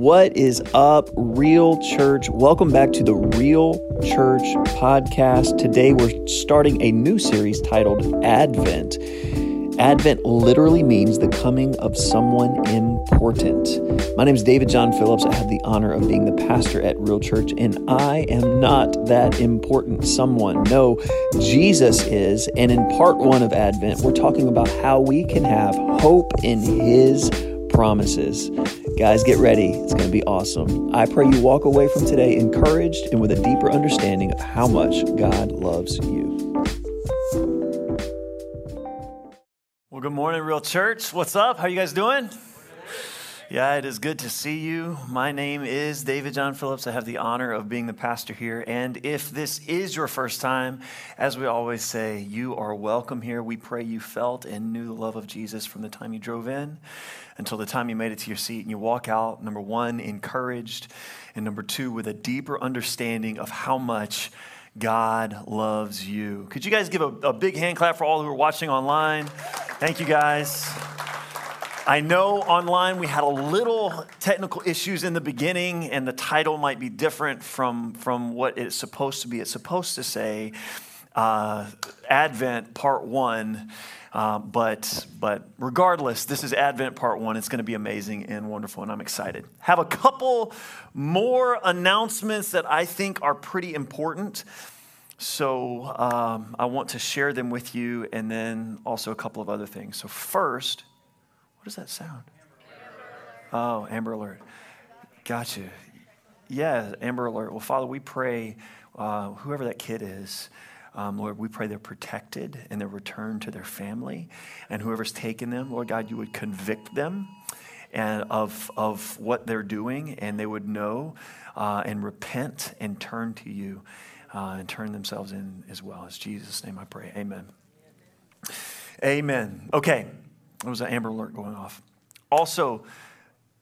What is up, Real Church? Welcome back to the Real Church podcast. Today we're starting a new series titled Advent. Advent literally means the coming of someone important. My name is David John Phillips. I have the honor of being the pastor at Real Church, and I am not that important someone. No, Jesus is. And in part one of Advent, we're talking about how we can have hope in His promises. Guys, get ready. It's going to be awesome. I pray you walk away from today encouraged and with a deeper understanding of how much God loves you. Well, good morning, Real Church. What's up? How you guys doing? Yeah, it is good to see you. My name is David John Phillips. I have the honor of being the pastor here. And if this is your first time, as we always say, you are welcome here. We pray you felt and knew the love of Jesus from the time you drove in until the time you made it to your seat and you walk out, number one, encouraged, and number two, with a deeper understanding of how much God loves you. Could you guys give a, a big hand clap for all who are watching online? Thank you guys. I know online we had a little technical issues in the beginning, and the title might be different from, from what it's supposed to be. It's supposed to say uh, Advent Part One, uh, but but regardless, this is Advent Part One. It's going to be amazing and wonderful, and I'm excited. Have a couple more announcements that I think are pretty important. So um, I want to share them with you, and then also a couple of other things. So first. What does that sound? Oh, Amber Alert. Gotcha. Yeah, Amber Alert. Well, Father, we pray, uh, whoever that kid is, um, Lord, we pray they're protected and they're returned to their family. And whoever's taken them, Lord God, you would convict them and of, of what they're doing, and they would know uh, and repent and turn to you uh, and turn themselves in as well. As Jesus' name I pray. Amen. Amen. Okay. There was an amber alert going off. Also,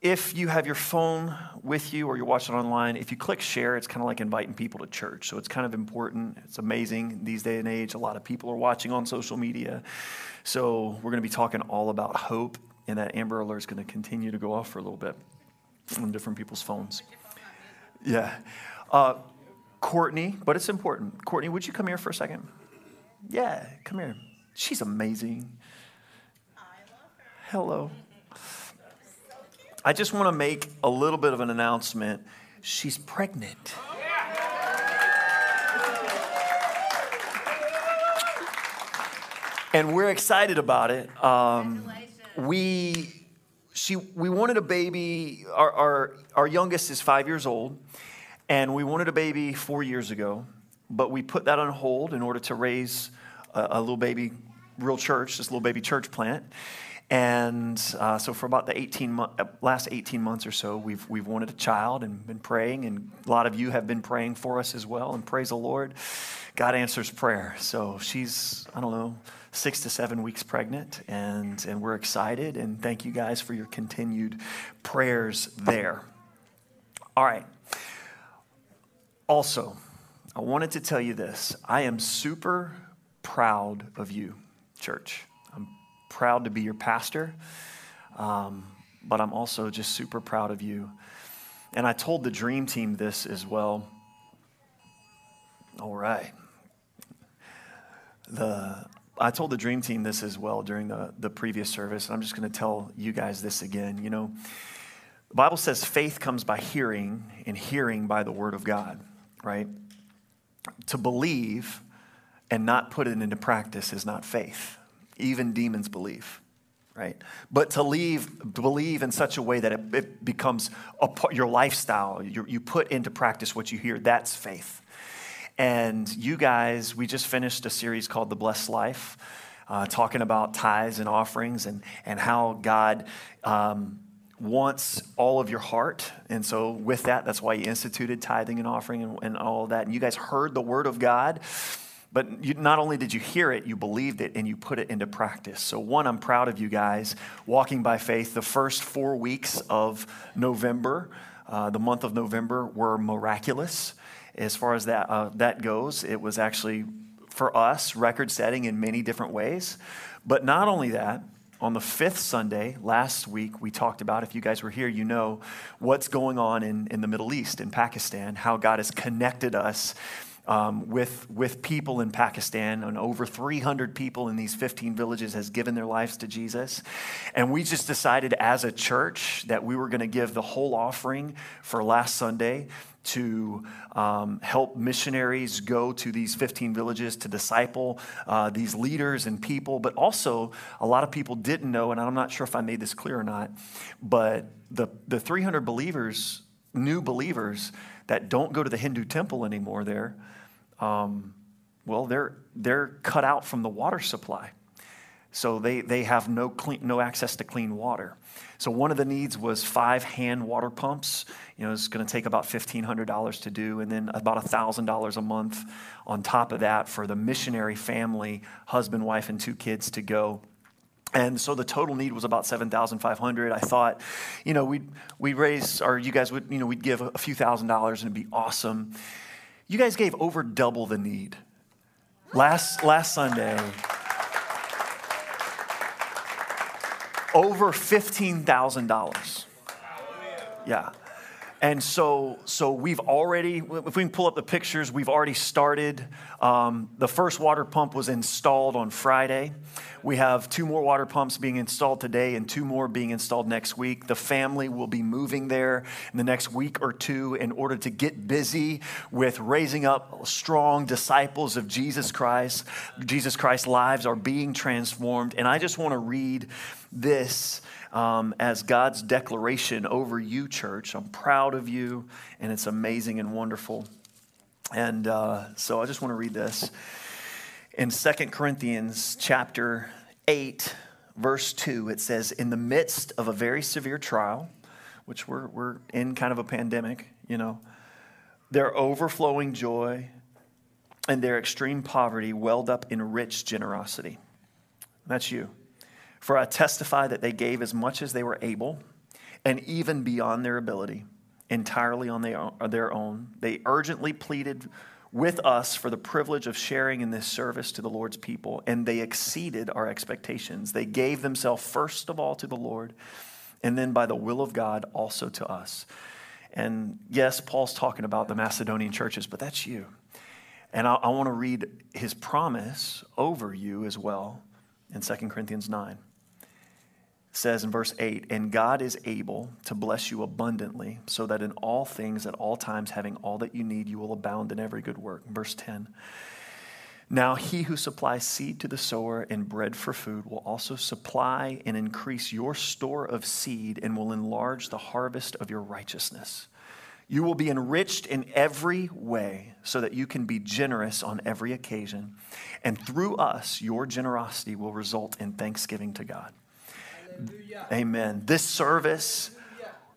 if you have your phone with you or you're watching online, if you click share, it's kind of like inviting people to church. So it's kind of important. It's amazing these day and age. A lot of people are watching on social media. So we're going to be talking all about hope, and that Amber Alert is going to continue to go off for a little bit on different people's phones. Yeah. Uh, Courtney, but it's important. Courtney, would you come here for a second? Yeah, come here. She's amazing. I love her. Hello. I just want to make a little bit of an announcement. She's pregnant. And we're excited about it. Um, we, she, we wanted a baby. Our, our, our youngest is five years old, and we wanted a baby four years ago, but we put that on hold in order to raise a, a little baby, real church, this little baby church plant. And uh, so, for about the 18 mo- uh, last 18 months or so, we've, we've wanted a child and been praying. And a lot of you have been praying for us as well. And praise the Lord, God answers prayer. So, she's, I don't know, six to seven weeks pregnant. And, and we're excited. And thank you guys for your continued prayers there. All right. Also, I wanted to tell you this I am super proud of you, church proud to be your pastor, um, but I'm also just super proud of you. And I told the dream team this as well. All right. The, I told the dream team this as well during the, the previous service, and I'm just going to tell you guys this again. You know, the Bible says faith comes by hearing, and hearing by the word of God, right? To believe and not put it into practice is not faith. Even demons believe, right? But to leave, believe in such a way that it, it becomes a, your lifestyle, you, you put into practice what you hear, that's faith. And you guys, we just finished a series called The Blessed Life, uh, talking about tithes and offerings and, and how God um, wants all of your heart. And so, with that, that's why He instituted tithing and offering and, and all of that. And you guys heard the Word of God. But you, not only did you hear it, you believed it and you put it into practice. So, one, I'm proud of you guys walking by faith. The first four weeks of November, uh, the month of November, were miraculous as far as that, uh, that goes. It was actually, for us, record setting in many different ways. But not only that, on the fifth Sunday last week, we talked about, if you guys were here, you know what's going on in, in the Middle East, in Pakistan, how God has connected us um, with, with people in Pakistan, and over 300 people in these 15 villages has given their lives to Jesus. And we just decided as a church that we were going to give the whole offering for last Sunday to um, help missionaries go to these 15 villages to disciple uh, these leaders and people. But also, a lot of people didn't know, and I'm not sure if I made this clear or not, but the, the 300 believers, new believers, that don't go to the Hindu temple anymore there, um, well, they're, they're cut out from the water supply. So they, they have no, clean, no access to clean water. So one of the needs was five hand water pumps. You know, it's going to take about $1,500 to do, and then about $1,000 a month on top of that for the missionary family, husband, wife, and two kids to go. And so the total need was about 7,500. I thought, you know, we'd, we'd raise, or you guys would, you know, we'd give a few thousand dollars and it'd be awesome. You guys gave over double the need. Last, last Sunday, over $15,000. Yeah. And so, so we've already, if we can pull up the pictures, we've already started. Um, the first water pump was installed on Friday. We have two more water pumps being installed today and two more being installed next week. The family will be moving there in the next week or two in order to get busy with raising up strong disciples of Jesus Christ. Jesus Christ's lives are being transformed. And I just want to read this um, as God's declaration over you, church. I'm proud of you, and it's amazing and wonderful. And uh, so I just want to read this. In 2 Corinthians chapter 8, verse 2, it says, In the midst of a very severe trial, which we're, we're in kind of a pandemic, you know, their overflowing joy and their extreme poverty welled up in rich generosity. That's you. For I testify that they gave as much as they were able, and even beyond their ability, entirely on their own. They urgently pleaded with us for the privilege of sharing in this service to the Lord's people, and they exceeded our expectations. They gave themselves first of all to the Lord, and then by the will of God also to us. And yes, Paul's talking about the Macedonian churches, but that's you. And I, I want to read his promise over you as well in 2 Corinthians 9 says in verse 8, and God is able to bless you abundantly, so that in all things, at all times, having all that you need, you will abound in every good work. Verse 10. Now, he who supplies seed to the sower and bread for food will also supply and increase your store of seed and will enlarge the harvest of your righteousness. You will be enriched in every way so that you can be generous on every occasion. And through us, your generosity will result in thanksgiving to God. Amen. This service,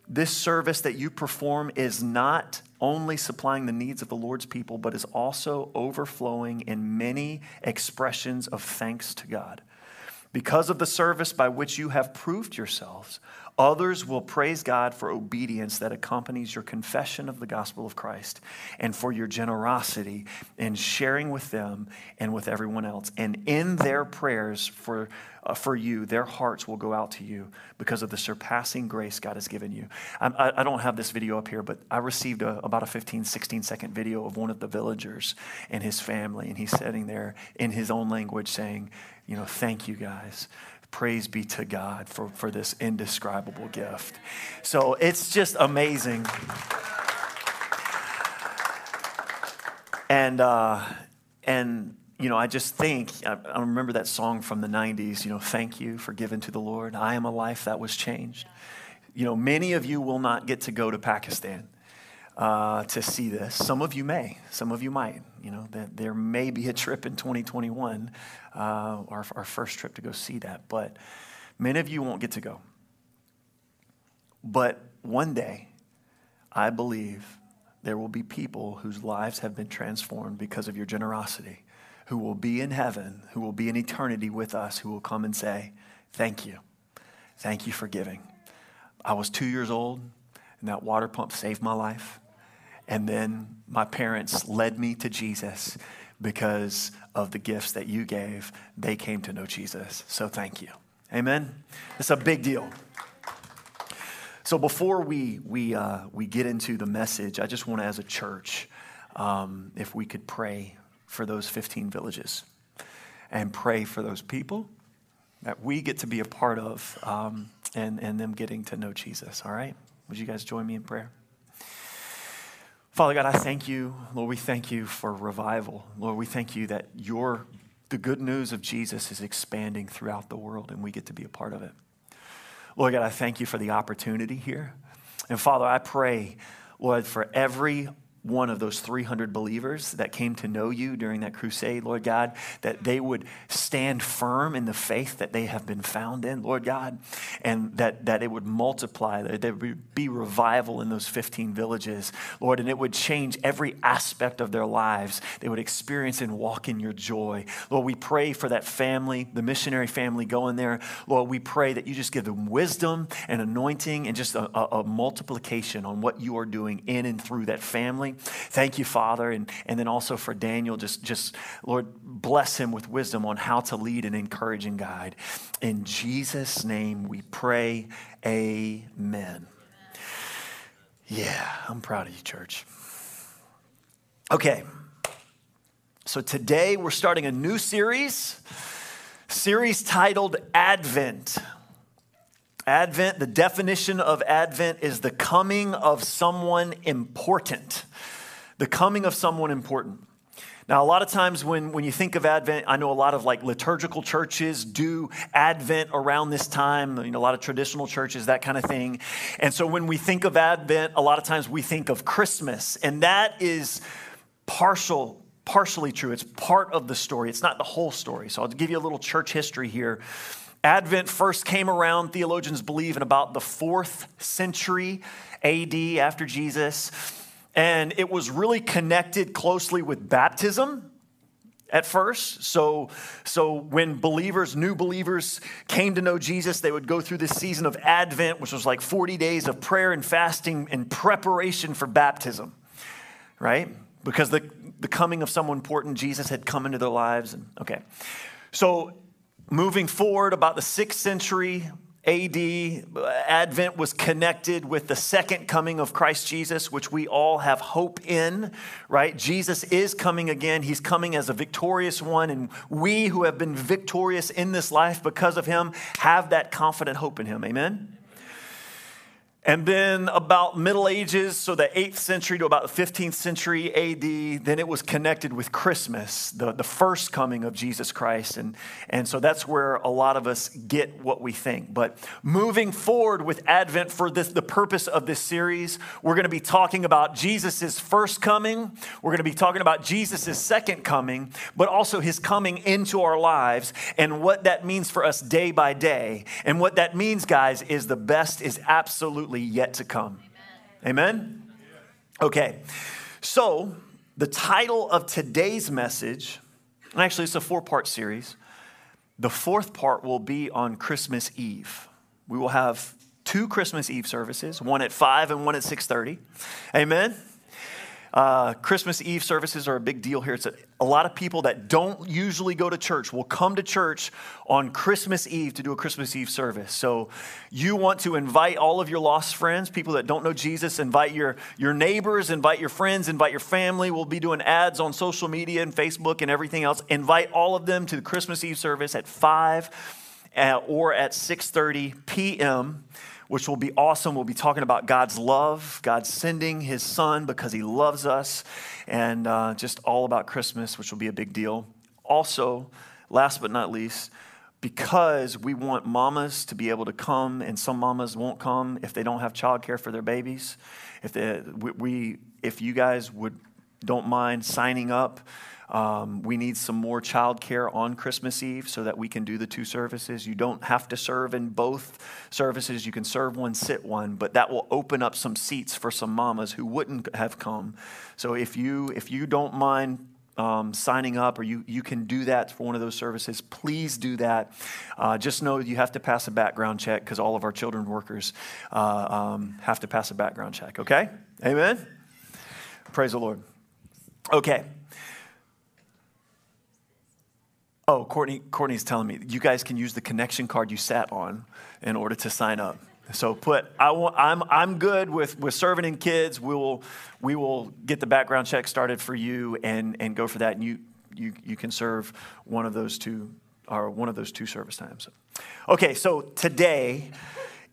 this service that you perform is not only supplying the needs of the Lord's people, but is also overflowing in many expressions of thanks to God. Because of the service by which you have proved yourselves, others will praise God for obedience that accompanies your confession of the gospel of Christ and for your generosity in sharing with them and with everyone else. And in their prayers for uh, for you, their hearts will go out to you because of the surpassing grace God has given you. I, I don't have this video up here, but I received a, about a 15, 16 second video of one of the villagers and his family, and he's sitting there in his own language saying, You know, thank you guys praise be to God for, for this indescribable gift. So it's just amazing. And, uh, and you know, I just think, I, remember that song from the 90s, you know, thank you for giving to the Lord. I am a life that was changed. You know, many of you will not get to go to Pakistan uh, to see this. Some of you may, some of you might. You know, that there may be a trip in 2021, uh, our, our first trip to go see that, but many of you won't get to go. But one day, I believe there will be people whose lives have been transformed because of your generosity who will be in heaven, who will be in eternity with us, who will come and say, Thank you. Thank you for giving. I was two years old, and that water pump saved my life. And then my parents led me to Jesus because of the gifts that you gave. They came to know Jesus. So thank you. Amen? It's a big deal. So before we, we, uh, we get into the message, I just want to, as a church, um, if we could pray for those 15 villages and pray for those people that we get to be a part of um, and, and them getting to know Jesus, all right? Would you guys join me in prayer? Father God, I thank you. Lord, we thank you for revival. Lord, we thank you that your, the good news of Jesus is expanding throughout the world and we get to be a part of it. Lord God, I thank you for the opportunity here. And Father, I pray, Lord, for every one of those 300 believers that came to know you during that crusade, Lord God, that they would stand firm in the faith that they have been found in, Lord God, and that, that it would multiply, that there would be revival in those 15 villages, Lord, and it would change every aspect of their lives. They would experience and walk in your joy. Lord, we pray for that family, the missionary family going there. Lord, we pray that you just give them wisdom and anointing and just a, a, a multiplication on what you are doing in and through that family. Thank you, Father. And, and then also for Daniel, just, just, Lord, bless him with wisdom on how to lead and encourage and guide. In Jesus' name we pray. Amen. Yeah, I'm proud of you, church. Okay. So today we're starting a new series, series titled Advent. Advent, the definition of Advent is the coming of someone important. The coming of someone important. Now, a lot of times when, when you think of Advent, I know a lot of like liturgical churches do Advent around this time, you know, a lot of traditional churches, that kind of thing. And so when we think of Advent, a lot of times we think of Christmas, and that is partial, partially true. It's part of the story, it's not the whole story. So I'll give you a little church history here. Advent first came around, theologians believe, in about the fourth century AD after Jesus. And it was really connected closely with baptism at first. So, so when believers, new believers came to know Jesus, they would go through this season of Advent, which was like 40 days of prayer and fasting in preparation for baptism, right? Because the, the coming of someone important, Jesus had come into their lives. And okay. So moving forward, about the sixth century AD, Advent was connected with the second coming of Christ Jesus, which we all have hope in, right? Jesus is coming again. He's coming as a victorious one, and we who have been victorious in this life because of him have that confident hope in him. Amen? And then about Middle Ages, so the 8th century to about the 15th century AD, then it was connected with Christmas, the, the first coming of Jesus Christ. And, and so that's where a lot of us get what we think. But moving forward with Advent for this, the purpose of this series, we're going to be talking about Jesus' first coming. We're going to be talking about Jesus' second coming, but also his coming into our lives and what that means for us day by day. And what that means, guys, is the best is absolutely yet to come. Amen? Amen? Okay, so the title of today's message, and actually it's a four part series. The fourth part will be on Christmas Eve. We will have two Christmas Eve services, one at 5 and one at 6:30. Amen. Uh, Christmas Eve services are a big deal here. It's a, a, lot of people that don't usually go to church will come to church on Christmas Eve to do a Christmas Eve service. So you want to invite all of your lost friends, people that don't know Jesus, invite your, your neighbors, invite your friends, invite your family. We'll be doing ads on social media and Facebook and everything else. Invite all of them to the Christmas Eve service at 5 uh, or at 6.30 p.m., which will be awesome. We'll be talking about God's love, God sending his son because he loves us, and uh, just all about Christmas, which will be a big deal. Also, last but not least, because we want mamas to be able to come, and some mamas won't come if they don't have childcare for their babies. If they, we, if you guys would don't mind signing up um, we need some more childcare on Christmas Eve so that we can do the two services. You don't have to serve in both services. You can serve one, sit one, but that will open up some seats for some mamas who wouldn't have come. So if you if you don't mind um, signing up or you, you can do that for one of those services, please do that. Uh, just know you have to pass a background check because all of our children workers uh, um, have to pass a background check, okay? Amen? Praise the Lord. Okay. Oh, Courtney, Courtney's telling me you guys can use the connection card you sat on in order to sign up. So put I want, I'm I'm good with with serving in kids. We will we will get the background check started for you and and go for that. And you you you can serve one of those two or one of those two service times. Okay, so today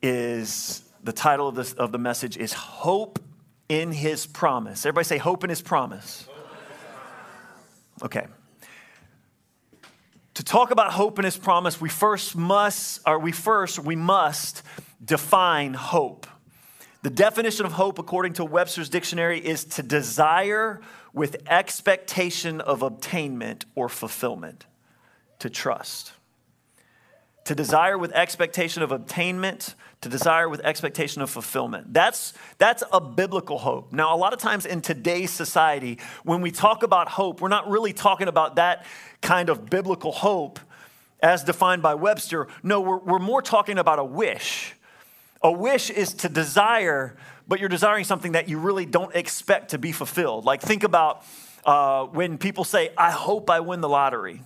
is the title of this of the message is hope in his promise. Everybody say hope in his promise. Okay. To talk about hope and his promise, we first must, or we first, we must define hope. The definition of hope, according to Webster's dictionary, is to desire with expectation of obtainment or fulfillment, to trust. To desire with expectation of obtainment, to desire with expectation of fulfillment. That's, that's a biblical hope. Now, a lot of times in today's society, when we talk about hope, we're not really talking about that kind of biblical hope as defined by Webster. No, we're, we're more talking about a wish a wish is to desire, but you're desiring something that you really don't expect to be fulfilled. Like, think about uh, when people say, I hope I win the lottery.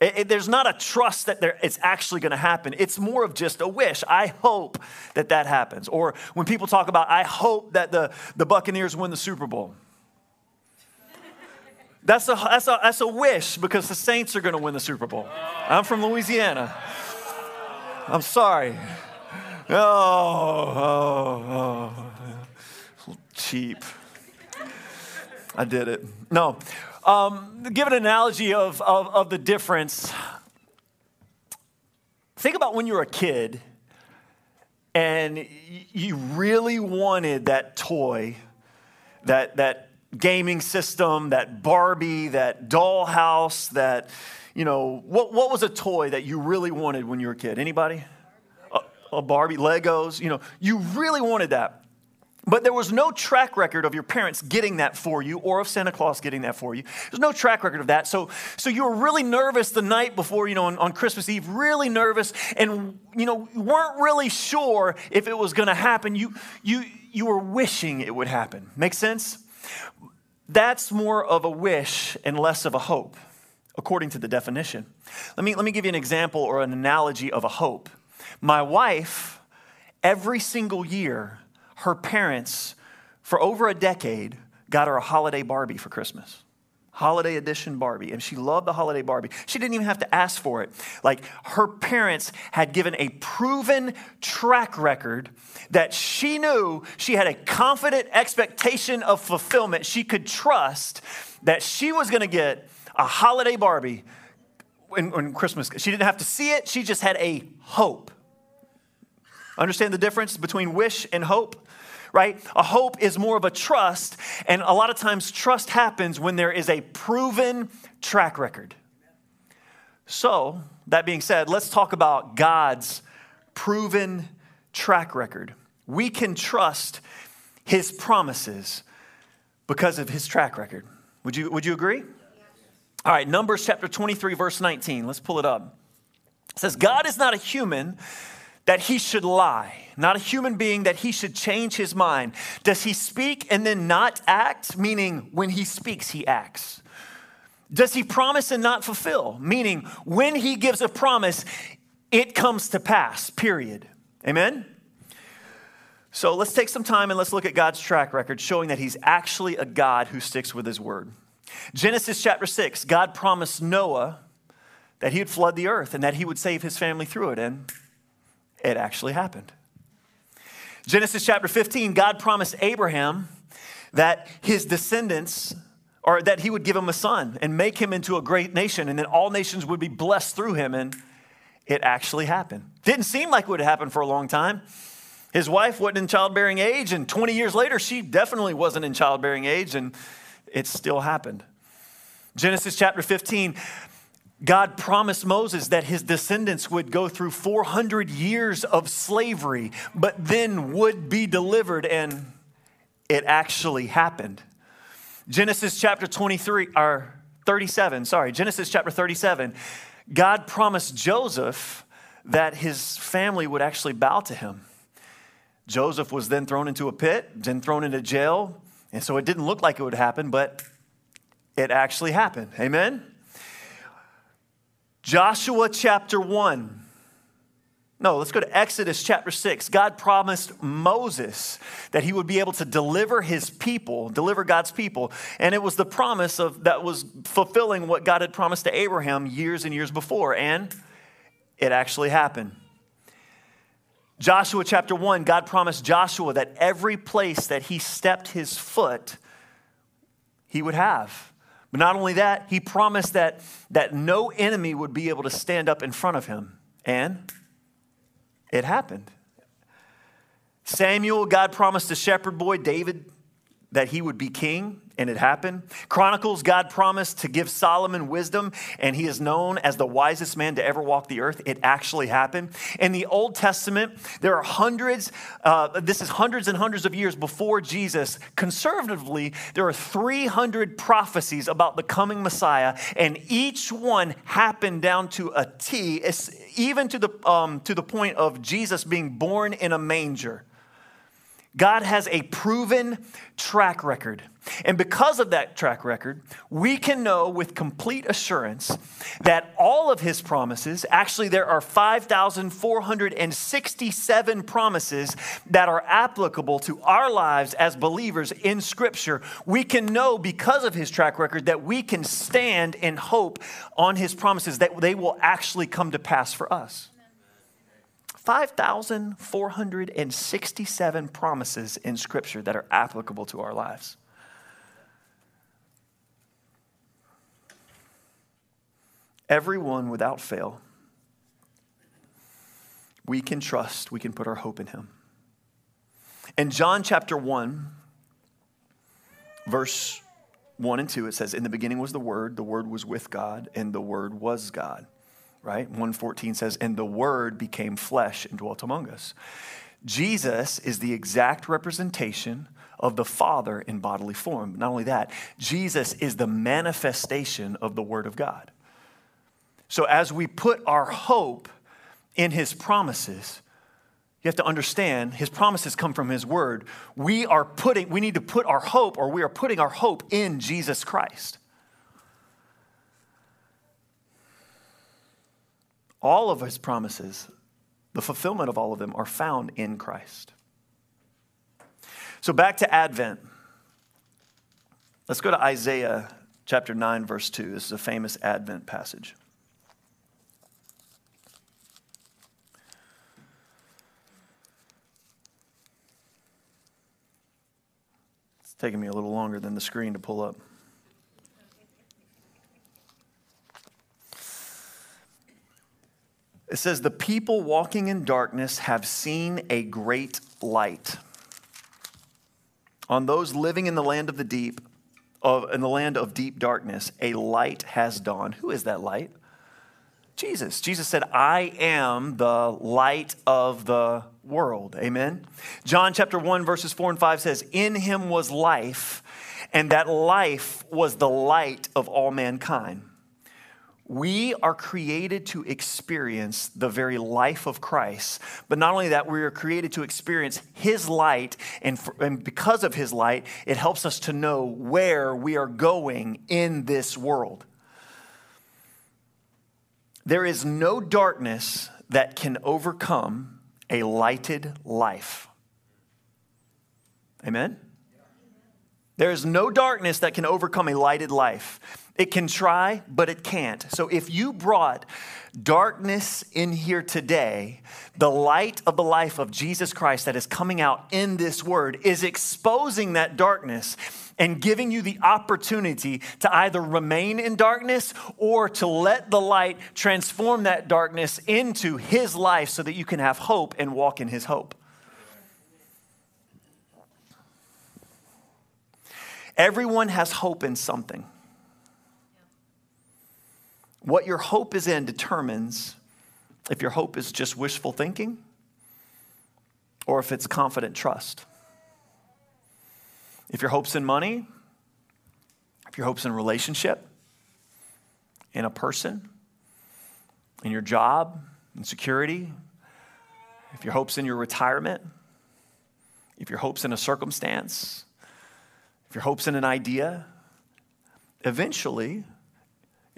It, it, there's not a trust that there, it's actually going to happen. It's more of just a wish. I hope that that happens. Or when people talk about, I hope that the, the Buccaneers win the Super Bowl. That's a, that's, a, that's a wish because the Saints are going to win the Super Bowl. I'm from Louisiana. I'm sorry. Oh, oh, oh. Cheap. I did it. No. Um, give an analogy of, of, of the difference. Think about when you were a kid and you really wanted that toy, that, that gaming system, that Barbie, that dollhouse, that, you know, what, what was a toy that you really wanted when you were a kid? Anybody? a Barbie, Legos, you know, you really wanted that. But there was no track record of your parents getting that for you or of Santa Claus getting that for you. There's no track record of that. So, so you were really nervous the night before, you know, on, on Christmas Eve, really nervous and, you know, weren't really sure if it was going to happen. You, you, you were wishing it would happen. Make sense? That's more of a wish and less of a hope, according to the definition. Let me, let me give you an example or an analogy of a hope. My wife, every single year, her parents, for over a decade, got her a holiday Barbie for Christmas. Holiday edition Barbie. And she loved the holiday Barbie. She didn't even have to ask for it. Like her parents had given a proven track record that she knew she had a confident expectation of fulfillment. She could trust that she was going to get a holiday Barbie when, when Christmas. She didn't have to see it, she just had a hope. Understand the difference between wish and hope? Right? A hope is more of a trust, and a lot of times trust happens when there is a proven track record. So, that being said, let's talk about God's proven track record. We can trust his promises because of his track record. Would you, would you agree? All right, Numbers chapter 23, verse 19. Let's pull it up. It says, God is not a human that he should lie, not a human being that he should change his mind. Does he speak and then not act? Meaning, when he speaks, he acts. Does he promise and not fulfill? Meaning, when he gives a promise, it comes to pass, period. Amen? So let's take some time and let's look at God's track record showing that he's actually a God who sticks with his word. Genesis chapter 6, God promised Noah that he would flood the earth and that he would save his family through it. And it actually happened. Genesis chapter 15, God promised Abraham that his descendants, or that he would give him a son and make him into a great nation, and then all nations would be blessed through him. And it actually happened. Didn't seem like it would happen for a long time. His wife wasn't in childbearing age, and 20 years later, she definitely wasn't in childbearing age, and it still happened. Genesis chapter 15, God promised Moses that his descendants would go through 400 years of slavery, but then would be delivered, and it actually happened. Genesis chapter 23, or 37, sorry, Genesis chapter 37, God promised Joseph that his family would actually bow to him. Joseph was then thrown into a pit, then thrown into jail, and so it didn't look like it would happen, but it actually happened. Amen? Joshua chapter 1. No, let's go to Exodus chapter 6. God promised Moses that he would be able to deliver his people, deliver God's people. And it was the promise of that was fulfilling what God had promised to Abraham years and years before. And it actually happened. Joshua chapter 1, God promised Joshua that every place that he stepped his foot, he would have. But not only that, he promised that, that no enemy would be able to stand up in front of him. And it happened. Samuel, God promised the shepherd boy David that he would be king, and it happened. Chronicles, God promised to give Solomon wisdom, and he is known as the wisest man to ever walk the earth. It actually happened. In the Old Testament, there are hundreds, uh, this is hundreds and hundreds of years before Jesus. Conservatively, there are 300 prophecies about the coming Messiah, and each one happened down to a T, even to the, um, to the point of Jesus being born in a manger. God has a proven track record. And because of that track record, we can know with complete assurance that all of his promises, actually, there are 5,467 promises that are applicable to our lives as believers in Scripture. We can know because of his track record that we can stand in hope on his promises, that they will actually come to pass for us. 5,467 promises in Scripture that are applicable to our lives. Everyone without fail, we can trust, we can put our hope in Him. In John chapter 1, verse 1 and 2, it says, In the beginning was the Word, the Word was with God, and the Word was God right? 114 says, And the Word became flesh and dwelt among us. Jesus is the exact representation of the Father in bodily form. Not only that, Jesus is the manifestation of the Word of God. So as we put our hope in His promises, you have to understand his promises come from his word. We are putting, we need to put our hope, or we are putting our hope in Jesus Christ. All of his promises, the fulfillment of all of them, are found in Christ. So back to Advent. Let's go to Isaiah chapter 9, verse 2. This is a famous Advent passage. It's taking me a little longer than the screen to pull up. It says, The people walking in darkness have seen a great light. On those living in the land of the deep, of, in the land of deep darkness, a light has dawned. Who is that light? Jesus. Jesus said, I am the light of the world. Amen. John chapter 1, verses 4 and 5 says, In him was life, and that life was the light of all mankind. We are created to experience the very life of Christ. But not only that, we are created to experience His light. And, for, and because of His light, it helps us to know where we are going in this world. There is no darkness that can overcome a lighted life. Amen? There is no darkness that can overcome a lighted life. It can try, but it can't. So if you brought darkness in here today, the light of the life of Jesus Christ that is coming out in this word is exposing that darkness and giving you the opportunity to either remain in darkness or to let the light transform that darkness into his life so that you can have hope and walk in his hope. Everyone has hope in something. What your hope is in determines if your hope is just wishful thinking or if it's confident trust. If your hope's in money, if your hope's in relationship, in a person, in your job, in security, if your hope's in your retirement, if your hope's in a circumstance, if your hope's in an idea, eventually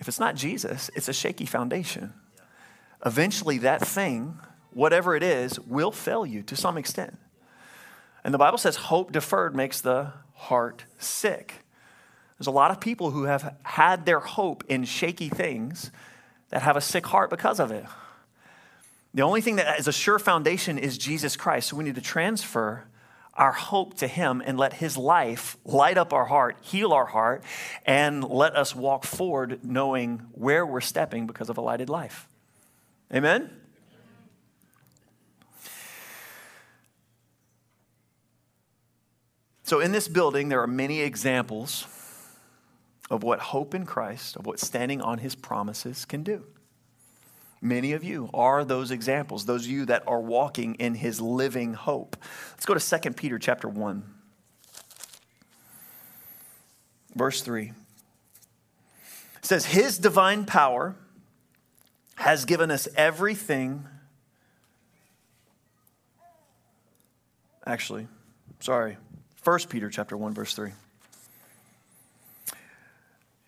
if it's not Jesus, it's a shaky foundation. Eventually, that thing, whatever it is, will fail you to some extent. And the Bible says hope deferred makes the heart sick. There's a lot of people who have had their hope in shaky things that have a sick heart because of it. The only thing that is a sure foundation is Jesus Christ. So we need to transfer our hope to Him and let His life light up our heart, heal our heart, and let us walk forward knowing where we're stepping because of a lighted life. Amen? So, in this building, there are many examples of what hope in Christ, of what standing on His promises can do. Many of you are those examples, those of you that are walking in his living hope. Let's go to 2 Peter chapter 1. Verse 3. It says, His divine power has given us everything. Actually, sorry. 1 Peter chapter 1, verse 3.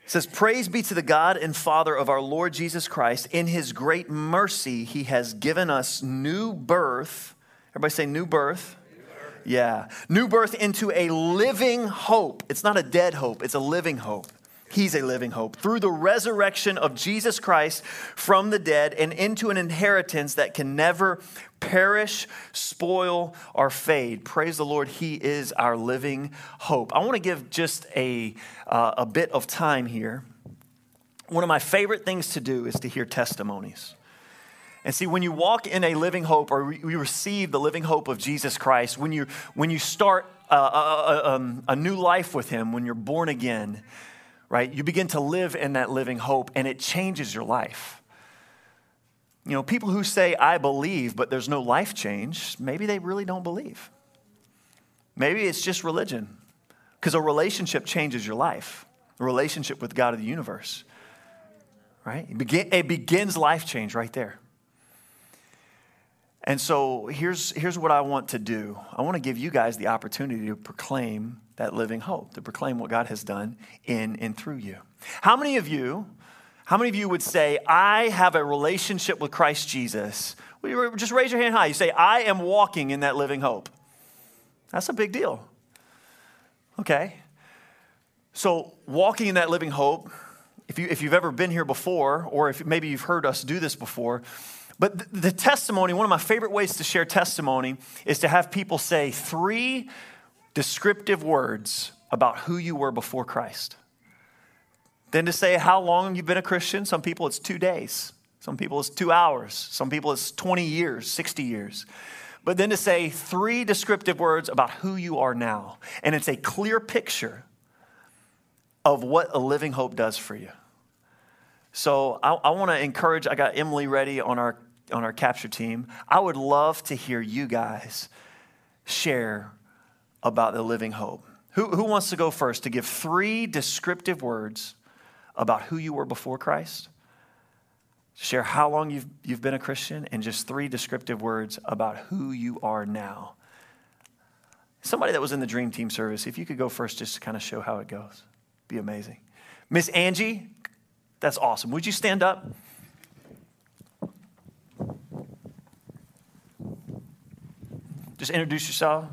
It says, Praise be to the God and Father of our Lord Jesus Christ. In his great mercy, he has given us new birth. Everybody say, new birth. Yeah. New birth into a living hope. It's not a dead hope, it's a living hope. He's a living hope. Through the resurrection of Jesus Christ from the dead and into an inheritance that can never perish, spoil, or fade. Praise the Lord, He is our living hope. I want to give just a, uh, a bit of time here. One of my favorite things to do is to hear testimonies. And see, when you walk in a living hope or you receive the living hope of Jesus Christ, when you, when you start a, a, a, a new life with Him, when you're born again, right? You begin to live in that living hope and it changes your life. You know, people who say, I believe, but there's no life change, maybe they really don't believe. Maybe it's just religion, because a relationship changes your life, a relationship with God of the universe, right? It, begin, it begins life change right there. And so here's, here's what I want to do I want to give you guys the opportunity to proclaim that living hope, to proclaim what God has done in and through you. How many of you, how many of you would say, I have a relationship with Christ Jesus? Just raise your hand high. You say, I am walking in that living hope. That's a big deal. Okay. So, walking in that living hope, if, you, if you've ever been here before, or if maybe you've heard us do this before, but the, the testimony, one of my favorite ways to share testimony is to have people say three descriptive words about who you were before Christ. Then to say how long you've been a Christian. Some people it's two days, some people it's two hours, some people it's 20 years, 60 years. But then to say three descriptive words about who you are now. And it's a clear picture of what a living hope does for you. So I, I want to encourage, I got Emily ready on our, on our capture team. I would love to hear you guys share about the living hope. Who, who wants to go first to give three descriptive words about who you were before Christ? Share how long you've, you've been a Christian and just three descriptive words about who you are now. Somebody that was in the Dream Team service, if you could go first just to kind of show how it goes, be amazing. Miss Angie, that's awesome. Would you stand up? Just introduce yourself.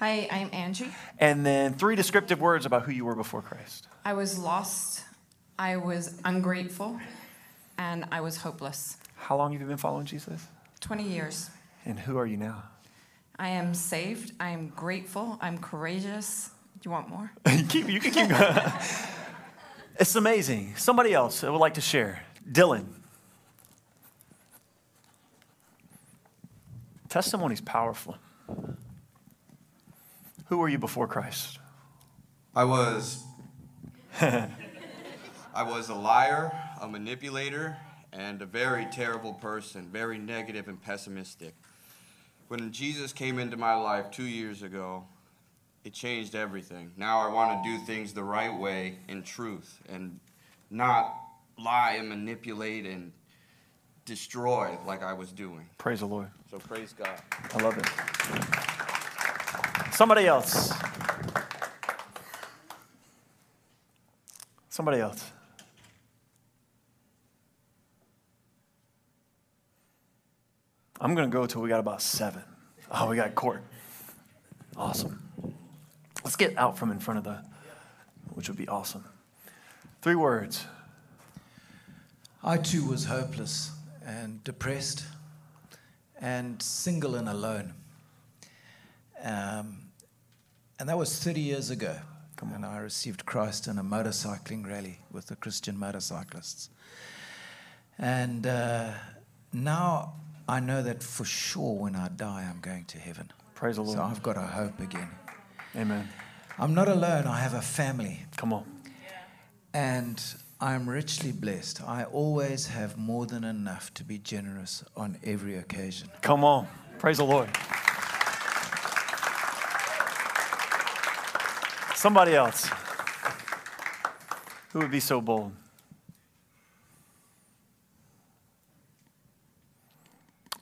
Hi, I'm Angie. And then three descriptive words about who you were before Christ. I was lost, I was ungrateful, and I was hopeless. How long have you been following Jesus? 20 years. And who are you now? I am saved, I am grateful, I'm courageous. Do you want more? keep, you can keep going. it's amazing. Somebody else I would like to share. Dylan. Testimony's powerful. Who were you before Christ? I was I was a liar, a manipulator, and a very terrible person, very negative and pessimistic. When Jesus came into my life 2 years ago, it changed everything. Now I want to do things the right way in truth and not lie and manipulate and destroy like I was doing. Praise the Lord. So praise God. I love it. Somebody else. Somebody else. I'm going to go till we got about seven. Oh, we got court. Awesome. Let's get out from in front of the, which would be awesome. Three words. I too was hopeless and depressed and single and alone. Um, and that was 30 years ago. And I received Christ in a motorcycling rally with the Christian motorcyclists. And uh, now I know that for sure when I die, I'm going to heaven. Praise the Lord. So I've got a hope again. Amen. I'm not alone, I have a family. Come on. And I'm richly blessed. I always have more than enough to be generous on every occasion. Come on. Praise the Lord. Somebody else. Who would be so bold?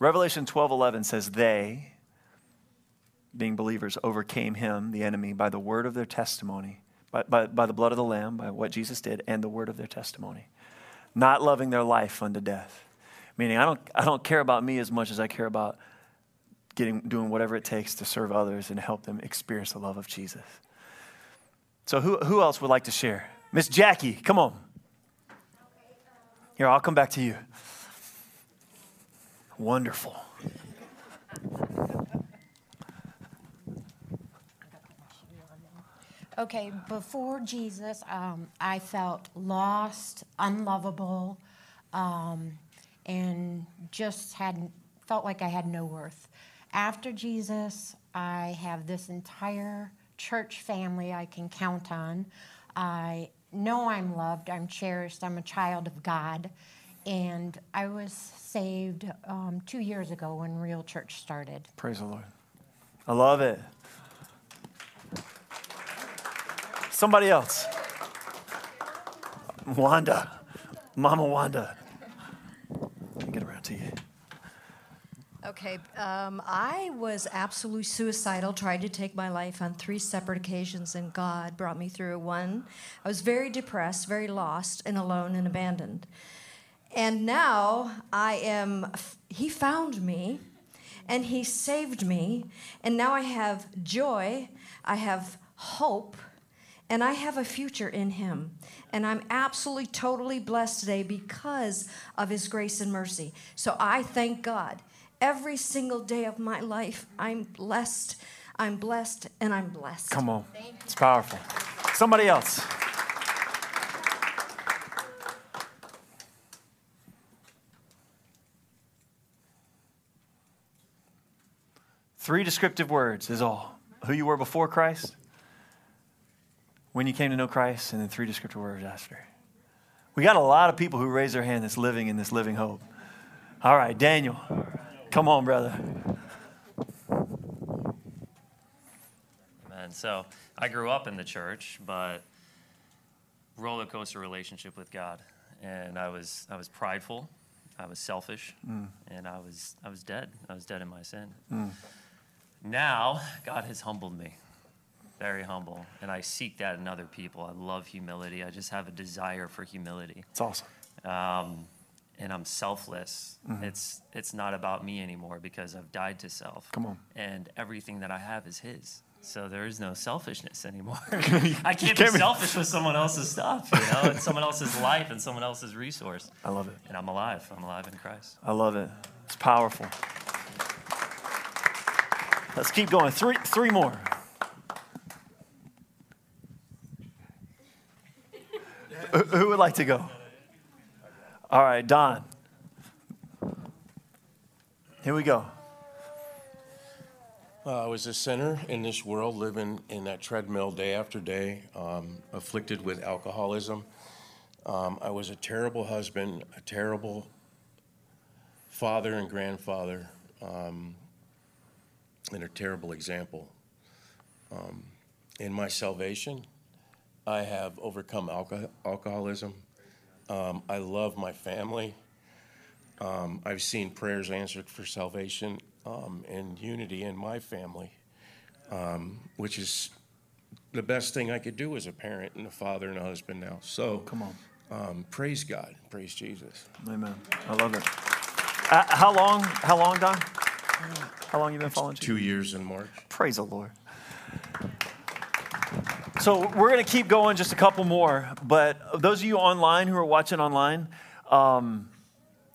Revelation 12:11 says they being believers overcame him the enemy by the word of their testimony by, by, by the blood of the lamb by what Jesus did and the word of their testimony not loving their life unto death meaning I don't I don't care about me as much as I care about getting doing whatever it takes to serve others and help them experience the love of Jesus. So who who else would like to share? Miss Jackie, come on. Here, I'll come back to you. Wonderful. Okay, before Jesus, um, I felt lost, unlovable, um, and just had felt like I had no worth. After Jesus, I have this entire church family I can count on. I know I'm loved, I'm cherished, I'm a child of God, and I was saved um, two years ago when Real Church started. Praise the Lord. I love it. Somebody else. Wanda. Mama Wanda. Let me get around to you. Okay, um, I was absolutely suicidal, tried to take my life on three separate occasions, and God brought me through one. I was very depressed, very lost, and alone and abandoned. And now I am, He found me, and He saved me, and now I have joy, I have hope, and I have a future in Him. And I'm absolutely, totally blessed today because of His grace and mercy. So I thank God. Every single day of my life, I'm blessed, I'm blessed, and I'm blessed. Come on. It's powerful. Somebody else. Three descriptive words is all. Who you were before Christ, when you came to know Christ, and then three descriptive words after. We got a lot of people who raise their hand that's living in this living hope. All right, Daniel. Come on, brother. Amen. So I grew up in the church, but roller coaster relationship with God, and I was I was prideful, I was selfish, Mm. and I was I was dead. I was dead in my sin. Now God has humbled me, very humble, and I seek that in other people. I love humility. I just have a desire for humility It's awesome. um, and I'm selfless. Mm-hmm. It's it's not about me anymore because I've died to self. Come on. And everything that I have is His. So there is no selfishness anymore. I can't, can't be be- selfish with someone else's stuff, you know, and someone else's life and someone else's resource. I love it. And I'm alive. I'm alive in Christ. I love it. It's powerful. Let's keep going. Three, three more. Who- Who would like to go? All right, Don. Here we go. Uh, I was a sinner in this world, living in that treadmill day after day, um, afflicted with alcoholism. Um, I was a terrible husband, a terrible father and grandfather, um, and a terrible example. Um, in my salvation, I have overcome alco- alcoholism. Um, I love my family. Um, I've seen prayers answered for salvation um, and unity in my family, um, which is the best thing I could do as a parent and a father and a husband now. So, Come on. um, praise God, praise Jesus. Amen. I love it. Uh, how long? How long, Don? How long you been following Two years in March. Praise the Lord. So we're going to keep going just a couple more. But those of you online who are watching online, um,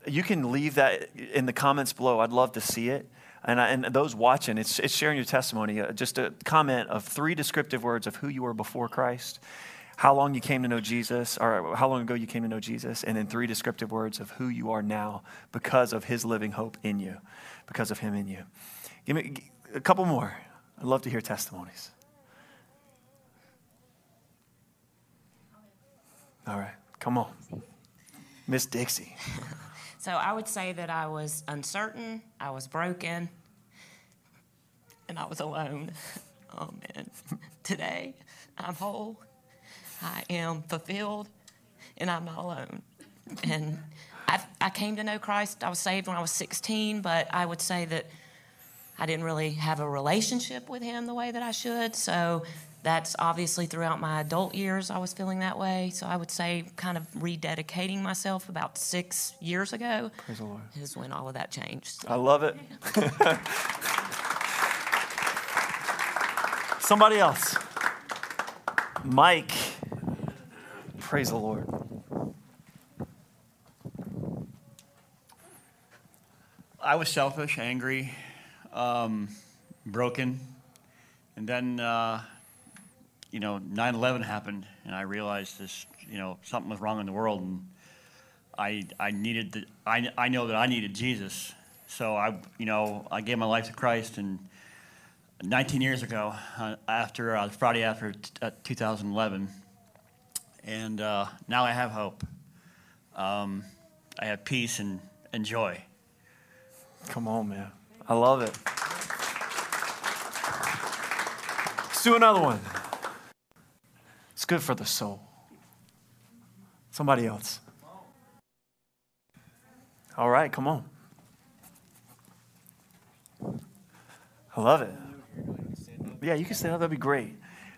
you can leave that in the comments below. I'd love to see it. And, I, and those watching, it's, it's sharing your testimony. Uh, just a comment of three descriptive words of who you were before Christ, how long you came to know Jesus, or how long ago you came to know Jesus, and then three descriptive words of who you are now because of his living hope in you, because of him in you. Give me a couple more. I'd love to hear testimonies. All right, come on. Miss Dixie. So I would say that I was uncertain, I was broken, and I was alone. Oh man, today I'm whole, I am fulfilled, and I'm not alone. And I, I came to know Christ. I was saved when I was 16, but I would say that I didn't really have a relationship with Him the way that I should. So that's obviously throughout my adult years, I was feeling that way. So I would say, kind of rededicating myself about six years ago Praise the Lord. is when all of that changed. I love it. Somebody else. Mike. Praise the Lord. I was selfish, angry, um, broken. And then, uh, you know, 9 11 happened, and I realized this, you know, something was wrong in the world. And I, I needed, the, I, I know that I needed Jesus. So I, you know, I gave my life to Christ. And 19 years ago, uh, after uh, Friday after t- uh, 2011, and uh, now I have hope. Um, I have peace and, and joy. Come on, man. I love it. Let's do another one. It's good for the soul. Somebody else. All right, come on. I love it. Yeah, you can stand up. That'd be great.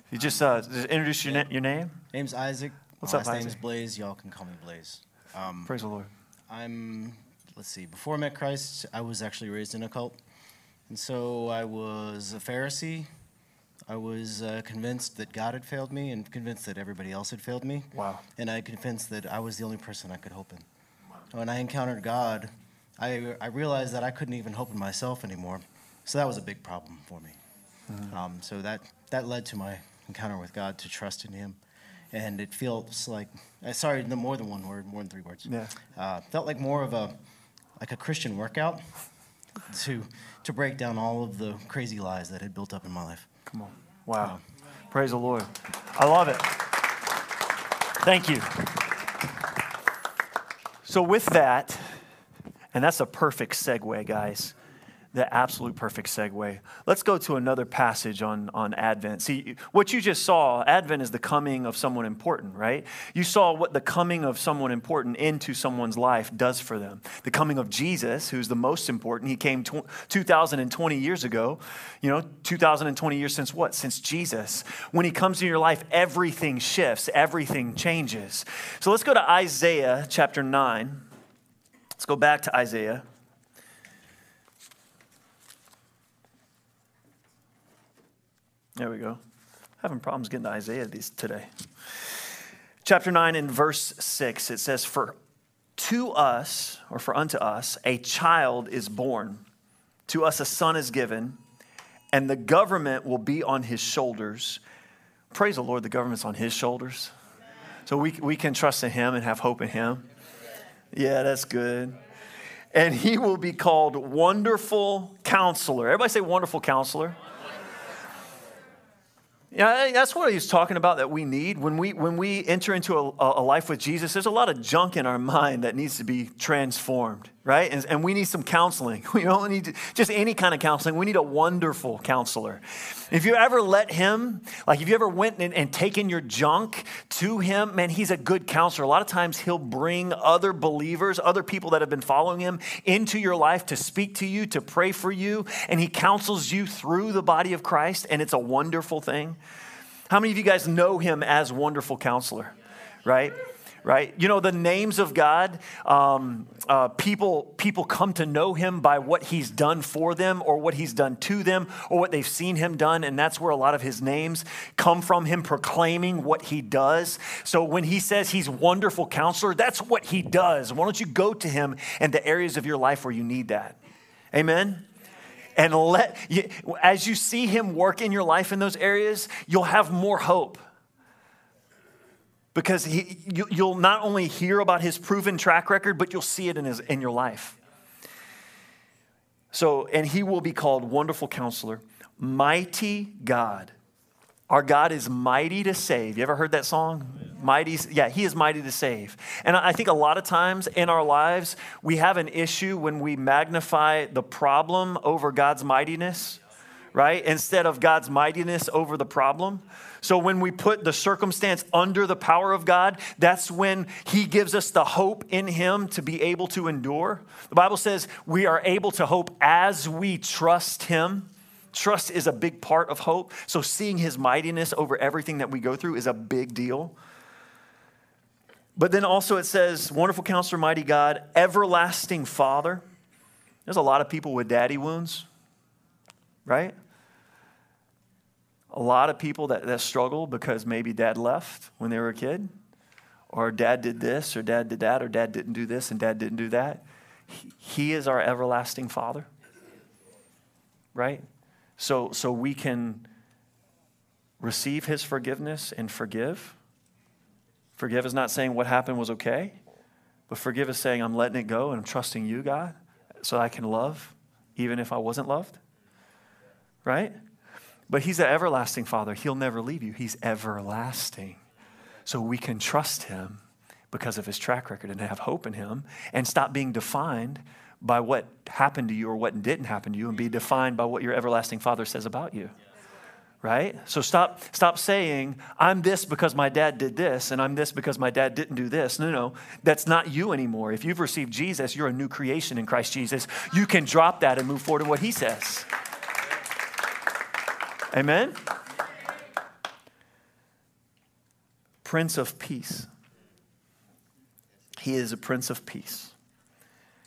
You just, uh, just introduce your, na- your name. Name's Isaac. What's My up, last name is Isaac? Blaze. Y'all can call me Blaze. Um, Praise the Lord. I'm, let's see, before I met Christ, I was actually raised in a cult. And so I was a Pharisee. I was uh, convinced that God had failed me and convinced that everybody else had failed me. Wow. And I convinced that I was the only person I could hope in. When I encountered God, I, I realized that I couldn't even hope in myself anymore. So that was a big problem for me. Um, so that, that led to my encounter with God to trust in Him. And it feels like, uh, sorry, no more than one word, more than three words. Yeah. Uh, felt like more of a, like a Christian workout to, to break down all of the crazy lies that had built up in my life. Come on. Wow. Praise the Lord. I love it. Thank you. So, with that, and that's a perfect segue, guys. The absolute perfect segue. Let's go to another passage on, on Advent. See, what you just saw, Advent is the coming of someone important, right? You saw what the coming of someone important into someone's life does for them. The coming of Jesus, who's the most important, he came 2,020 years ago. You know, 2,020 years since what? Since Jesus. When he comes into your life, everything shifts, everything changes. So let's go to Isaiah chapter 9. Let's go back to Isaiah. There we go. Having problems getting to Isaiah these today. Chapter 9 and verse 6, it says, For to us, or for unto us, a child is born, to us a son is given, and the government will be on his shoulders. Praise the Lord, the government's on his shoulders. So we, we can trust in him and have hope in him. Yeah, that's good. And he will be called Wonderful Counselor. Everybody say Wonderful Counselor. Yeah, that's what he's talking about that we need. When we, when we enter into a, a life with Jesus, there's a lot of junk in our mind that needs to be transformed, right? And, and we need some counseling. We don't need to, just any kind of counseling. We need a wonderful counselor. If you ever let him, like if you ever went and, and taken your junk to him, man, he's a good counselor. A lot of times he'll bring other believers, other people that have been following him into your life to speak to you, to pray for you, and he counsels you through the body of Christ, and it's a wonderful thing. How many of you guys know him as wonderful counselor? Right? Right? You know, the names of God, um, uh, people, people come to know him by what he's done for them or what he's done to them or what they've seen him done. And that's where a lot of his names come from him proclaiming what he does. So when he says he's wonderful counselor, that's what he does. Why don't you go to him in the areas of your life where you need that? Amen? And let, as you see him work in your life in those areas, you'll have more hope because he, you, will not only hear about his proven track record, but you'll see it in, his, in your life. So, and he will be called Wonderful Counselor, Mighty God. Our God is mighty to save. You ever heard that song? Mighty, yeah, he is mighty to save. And I think a lot of times in our lives, we have an issue when we magnify the problem over God's mightiness, right? Instead of God's mightiness over the problem. So when we put the circumstance under the power of God, that's when He gives us the hope in Him to be able to endure. The Bible says we are able to hope as we trust Him. Trust is a big part of hope. So seeing His mightiness over everything that we go through is a big deal. But then also it says, Wonderful Counselor, Mighty God, Everlasting Father. There's a lot of people with daddy wounds, right? A lot of people that, that struggle because maybe dad left when they were a kid, or dad did this, or dad did that, or dad didn't do this, and dad didn't do that. He, he is our everlasting father, right? So, so we can receive his forgiveness and forgive. Forgive is not saying what happened was okay, but forgive is saying, I'm letting it go and I'm trusting you, God, so I can love even if I wasn't loved. Right? But He's an everlasting Father. He'll never leave you, He's everlasting. So we can trust Him because of His track record and have hope in Him and stop being defined by what happened to you or what didn't happen to you and be defined by what your everlasting Father says about you. Right? So stop, stop saying, I'm this because my dad did this, and I'm this because my dad didn't do this. No, no, that's not you anymore. If you've received Jesus, you're a new creation in Christ Jesus. You can drop that and move forward in what he says. Amen? Prince of Peace. He is a Prince of Peace.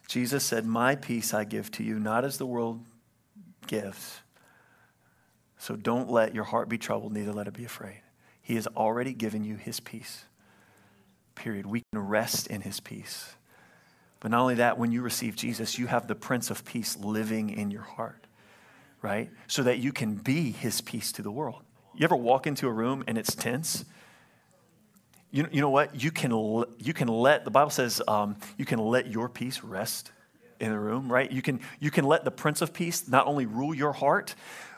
Jesus said, My peace I give to you, not as the world gives. So don't let your heart be troubled, neither let it be afraid. He has already given you his peace. Period. We can rest in his peace. But not only that, when you receive Jesus, you have the Prince of Peace living in your heart right? So that you can be his peace to the world. You ever walk into a room and it's tense? You, you know what? You can, you can let, the Bible says, um, you can let your peace rest in the room, right? You can, you can let the Prince of Peace not only rule your heart,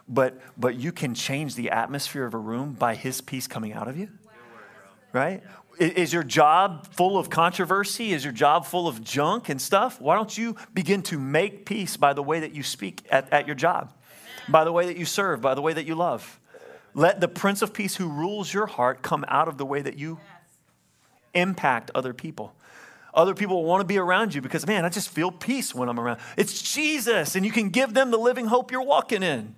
but, but you can change the atmosphere of a room by his peace coming out of you, right? Is your job full of controversy? Is your job full of junk and stuff? Why don't you begin to make peace by the way that you speak at, at your job? By the way that you serve, by the way that you love. Let the Prince of Peace who rules your heart come out of the way that you impact other people. Other people want to be around you because, man, I just feel peace when I'm around. It's Jesus, and you can give them the living hope you're walking in.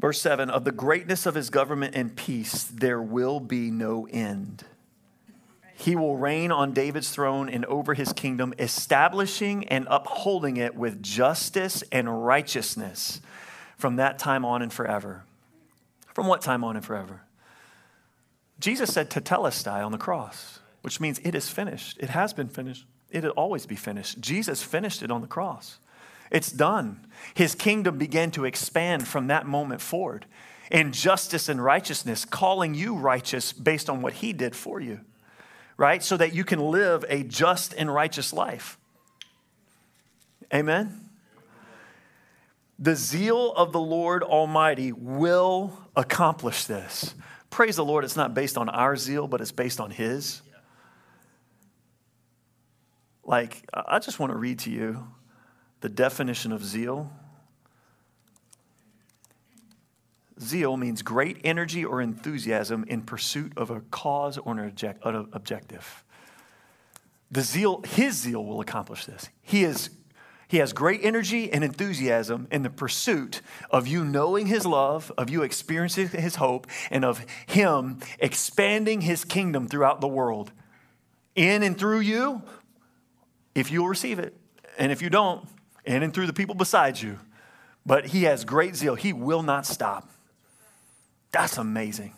Verse 7 Of the greatness of his government and peace, there will be no end. He will reign on David's throne and over his kingdom, establishing and upholding it with justice and righteousness from that time on and forever. From what time on and forever? Jesus said tetelestai on the cross, which means it is finished. It has been finished. It'll always be finished. Jesus finished it on the cross. It's done. His kingdom began to expand from that moment forward in justice and righteousness, calling you righteous based on what he did for you right? So that you can live a just and righteous life. Amen? The zeal of the Lord Almighty will accomplish this. Praise the Lord, it's not based on our zeal, but it's based on His. Like, I just want to read to you the definition of zeal Zeal means great energy or enthusiasm in pursuit of a cause or an objective. The zeal, his zeal will accomplish this. He is, He has great energy and enthusiasm in the pursuit of you knowing His love, of you experiencing His hope, and of Him expanding His kingdom throughout the world. In and through you, if you'll receive it. And if you don't, in and through the people beside you. But He has great zeal. He will not stop. That's amazing.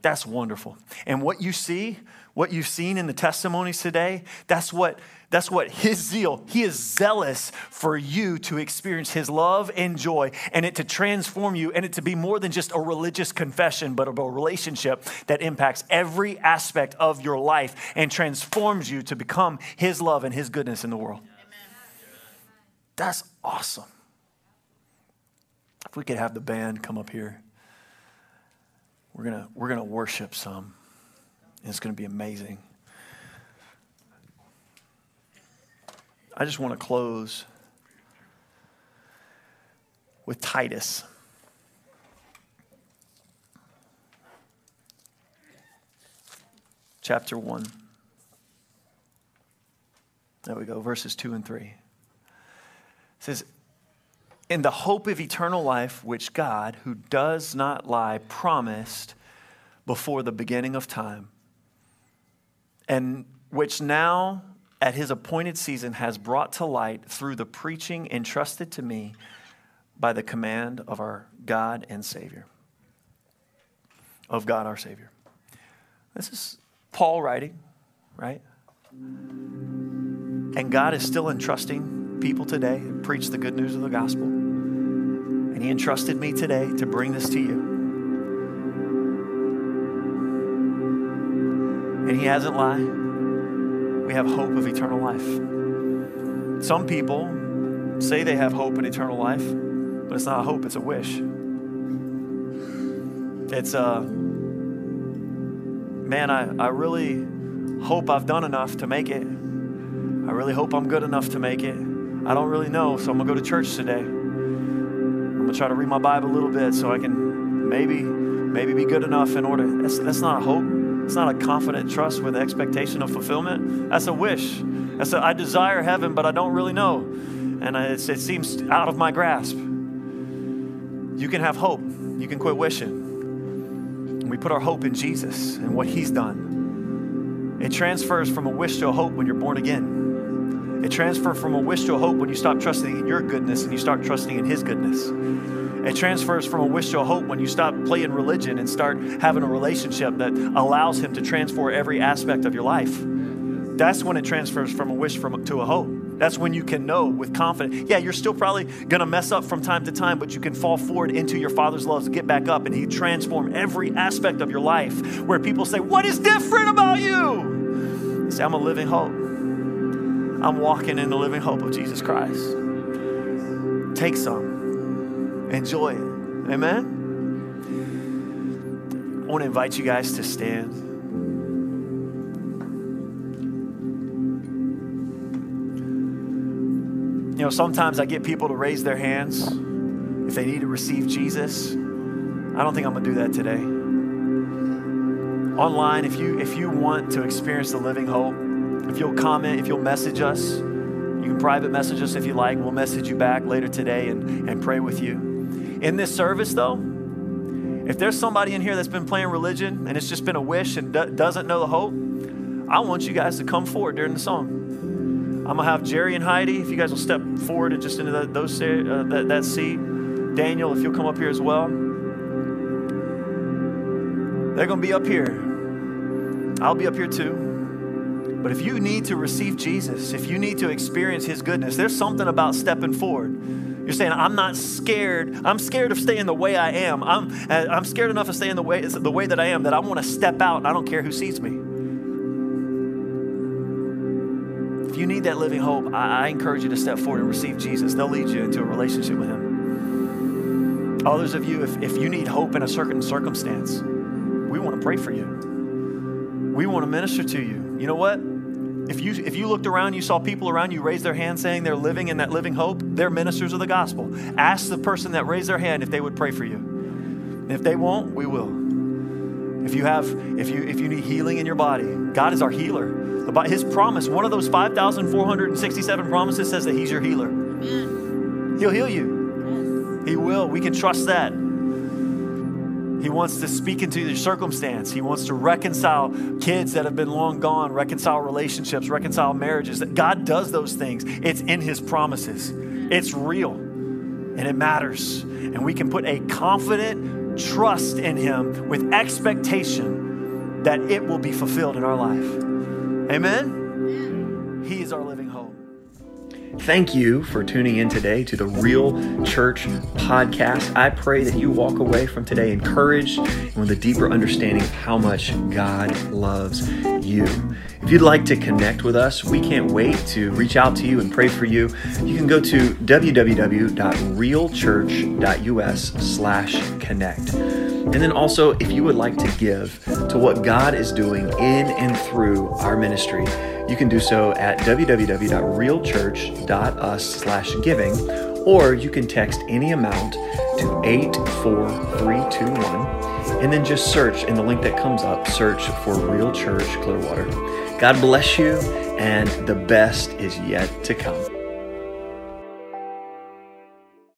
That's wonderful. And what you see, what you've seen in the testimonies today, that's what that's what his zeal, he is zealous for you to experience his love and joy and it to transform you and it to be more than just a religious confession, but a relationship that impacts every aspect of your life and transforms you to become his love and his goodness in the world. That's awesome. If we could have the band come up here, we're going to we're going to worship some. And it's going to be amazing. I just want to close with Titus. Chapter 1. There we go, verses 2 and 3. It says, In the hope of eternal life, which God, who does not lie, promised before the beginning of time, and which now at his appointed season has brought to light through the preaching entrusted to me by the command of our God and Savior. Of God our Savior. This is Paul writing, right? And God is still entrusting people today to preach the good news of the gospel. And He entrusted me today to bring this to you. And He hasn't lied we have hope of eternal life. Some people say they have hope in eternal life, but it's not a hope, it's a wish. It's a, uh, man, I, I really hope I've done enough to make it. I really hope I'm good enough to make it. I don't really know, so I'm gonna go to church today. I'm gonna try to read my Bible a little bit so I can maybe, maybe be good enough in order. That's, that's not a hope. It's not a confident trust with expectation of fulfillment. That's a wish. That's a, I desire heaven, but I don't really know. And it seems out of my grasp. You can have hope. You can quit wishing. We put our hope in Jesus and what He's done. It transfers from a wish to a hope when you're born again. It transfers from a wish to a hope when you stop trusting in your goodness and you start trusting in His goodness. It transfers from a wish to a hope when you stop playing religion and start having a relationship that allows Him to transform every aspect of your life. That's when it transfers from a wish from, to a hope. That's when you can know with confidence. Yeah, you're still probably going to mess up from time to time, but you can fall forward into your Father's love to get back up, and He transform every aspect of your life. Where people say, "What is different about you?" Say, "I'm a living hope. I'm walking in the living hope of Jesus Christ." Take some. Enjoy it. Amen? I want to invite you guys to stand. You know, sometimes I get people to raise their hands if they need to receive Jesus. I don't think I'm going to do that today. Online, if you if you want to experience the living hope, if you'll comment, if you'll message us, you can private message us if you like. We'll message you back later today and, and pray with you. In this service, though, if there's somebody in here that's been playing religion and it's just been a wish and do- doesn't know the hope, I want you guys to come forward during the song. I'm gonna have Jerry and Heidi. If you guys will step forward and just into those uh, that, that seat. Daniel, if you'll come up here as well. They're gonna be up here. I'll be up here too. But if you need to receive Jesus, if you need to experience His goodness, there's something about stepping forward. You're saying, I'm not scared. I'm scared of staying the way I am. I'm, uh, I'm scared enough of staying the way, the way that I am that I want to step out and I don't care who sees me. If you need that living hope, I, I encourage you to step forward and receive Jesus. They'll lead you into a relationship with Him. Others of you, if, if you need hope in a certain circumstance, we want to pray for you. We want to minister to you. You know what? If you, if you looked around, you saw people around you raise their hand saying they're living in that living hope, they're ministers of the gospel. Ask the person that raised their hand if they would pray for you. And if they won't, we will. If you have, if you if you need healing in your body, God is our healer. About His promise, one of those 5,467 promises says that He's your healer. He'll heal you. He will. We can trust that. He wants to speak into your circumstance. He wants to reconcile kids that have been long gone, reconcile relationships, reconcile marriages. God does those things. It's in his promises. It's real and it matters. And we can put a confident trust in him with expectation that it will be fulfilled in our life. Amen. He is our. Thank you for tuning in today to the Real Church podcast. I pray that you walk away from today encouraged and with a deeper understanding of how much God loves you. If you'd like to connect with us, we can't wait to reach out to you and pray for you. You can go to www.realchurch.us/connect. And then also, if you would like to give to what God is doing in and through our ministry, you can do so at www.realchurch.us/giving, or you can text any amount to 84321 and then just search in the link that comes up, search for Real Church Clearwater. God bless you, and the best is yet to come.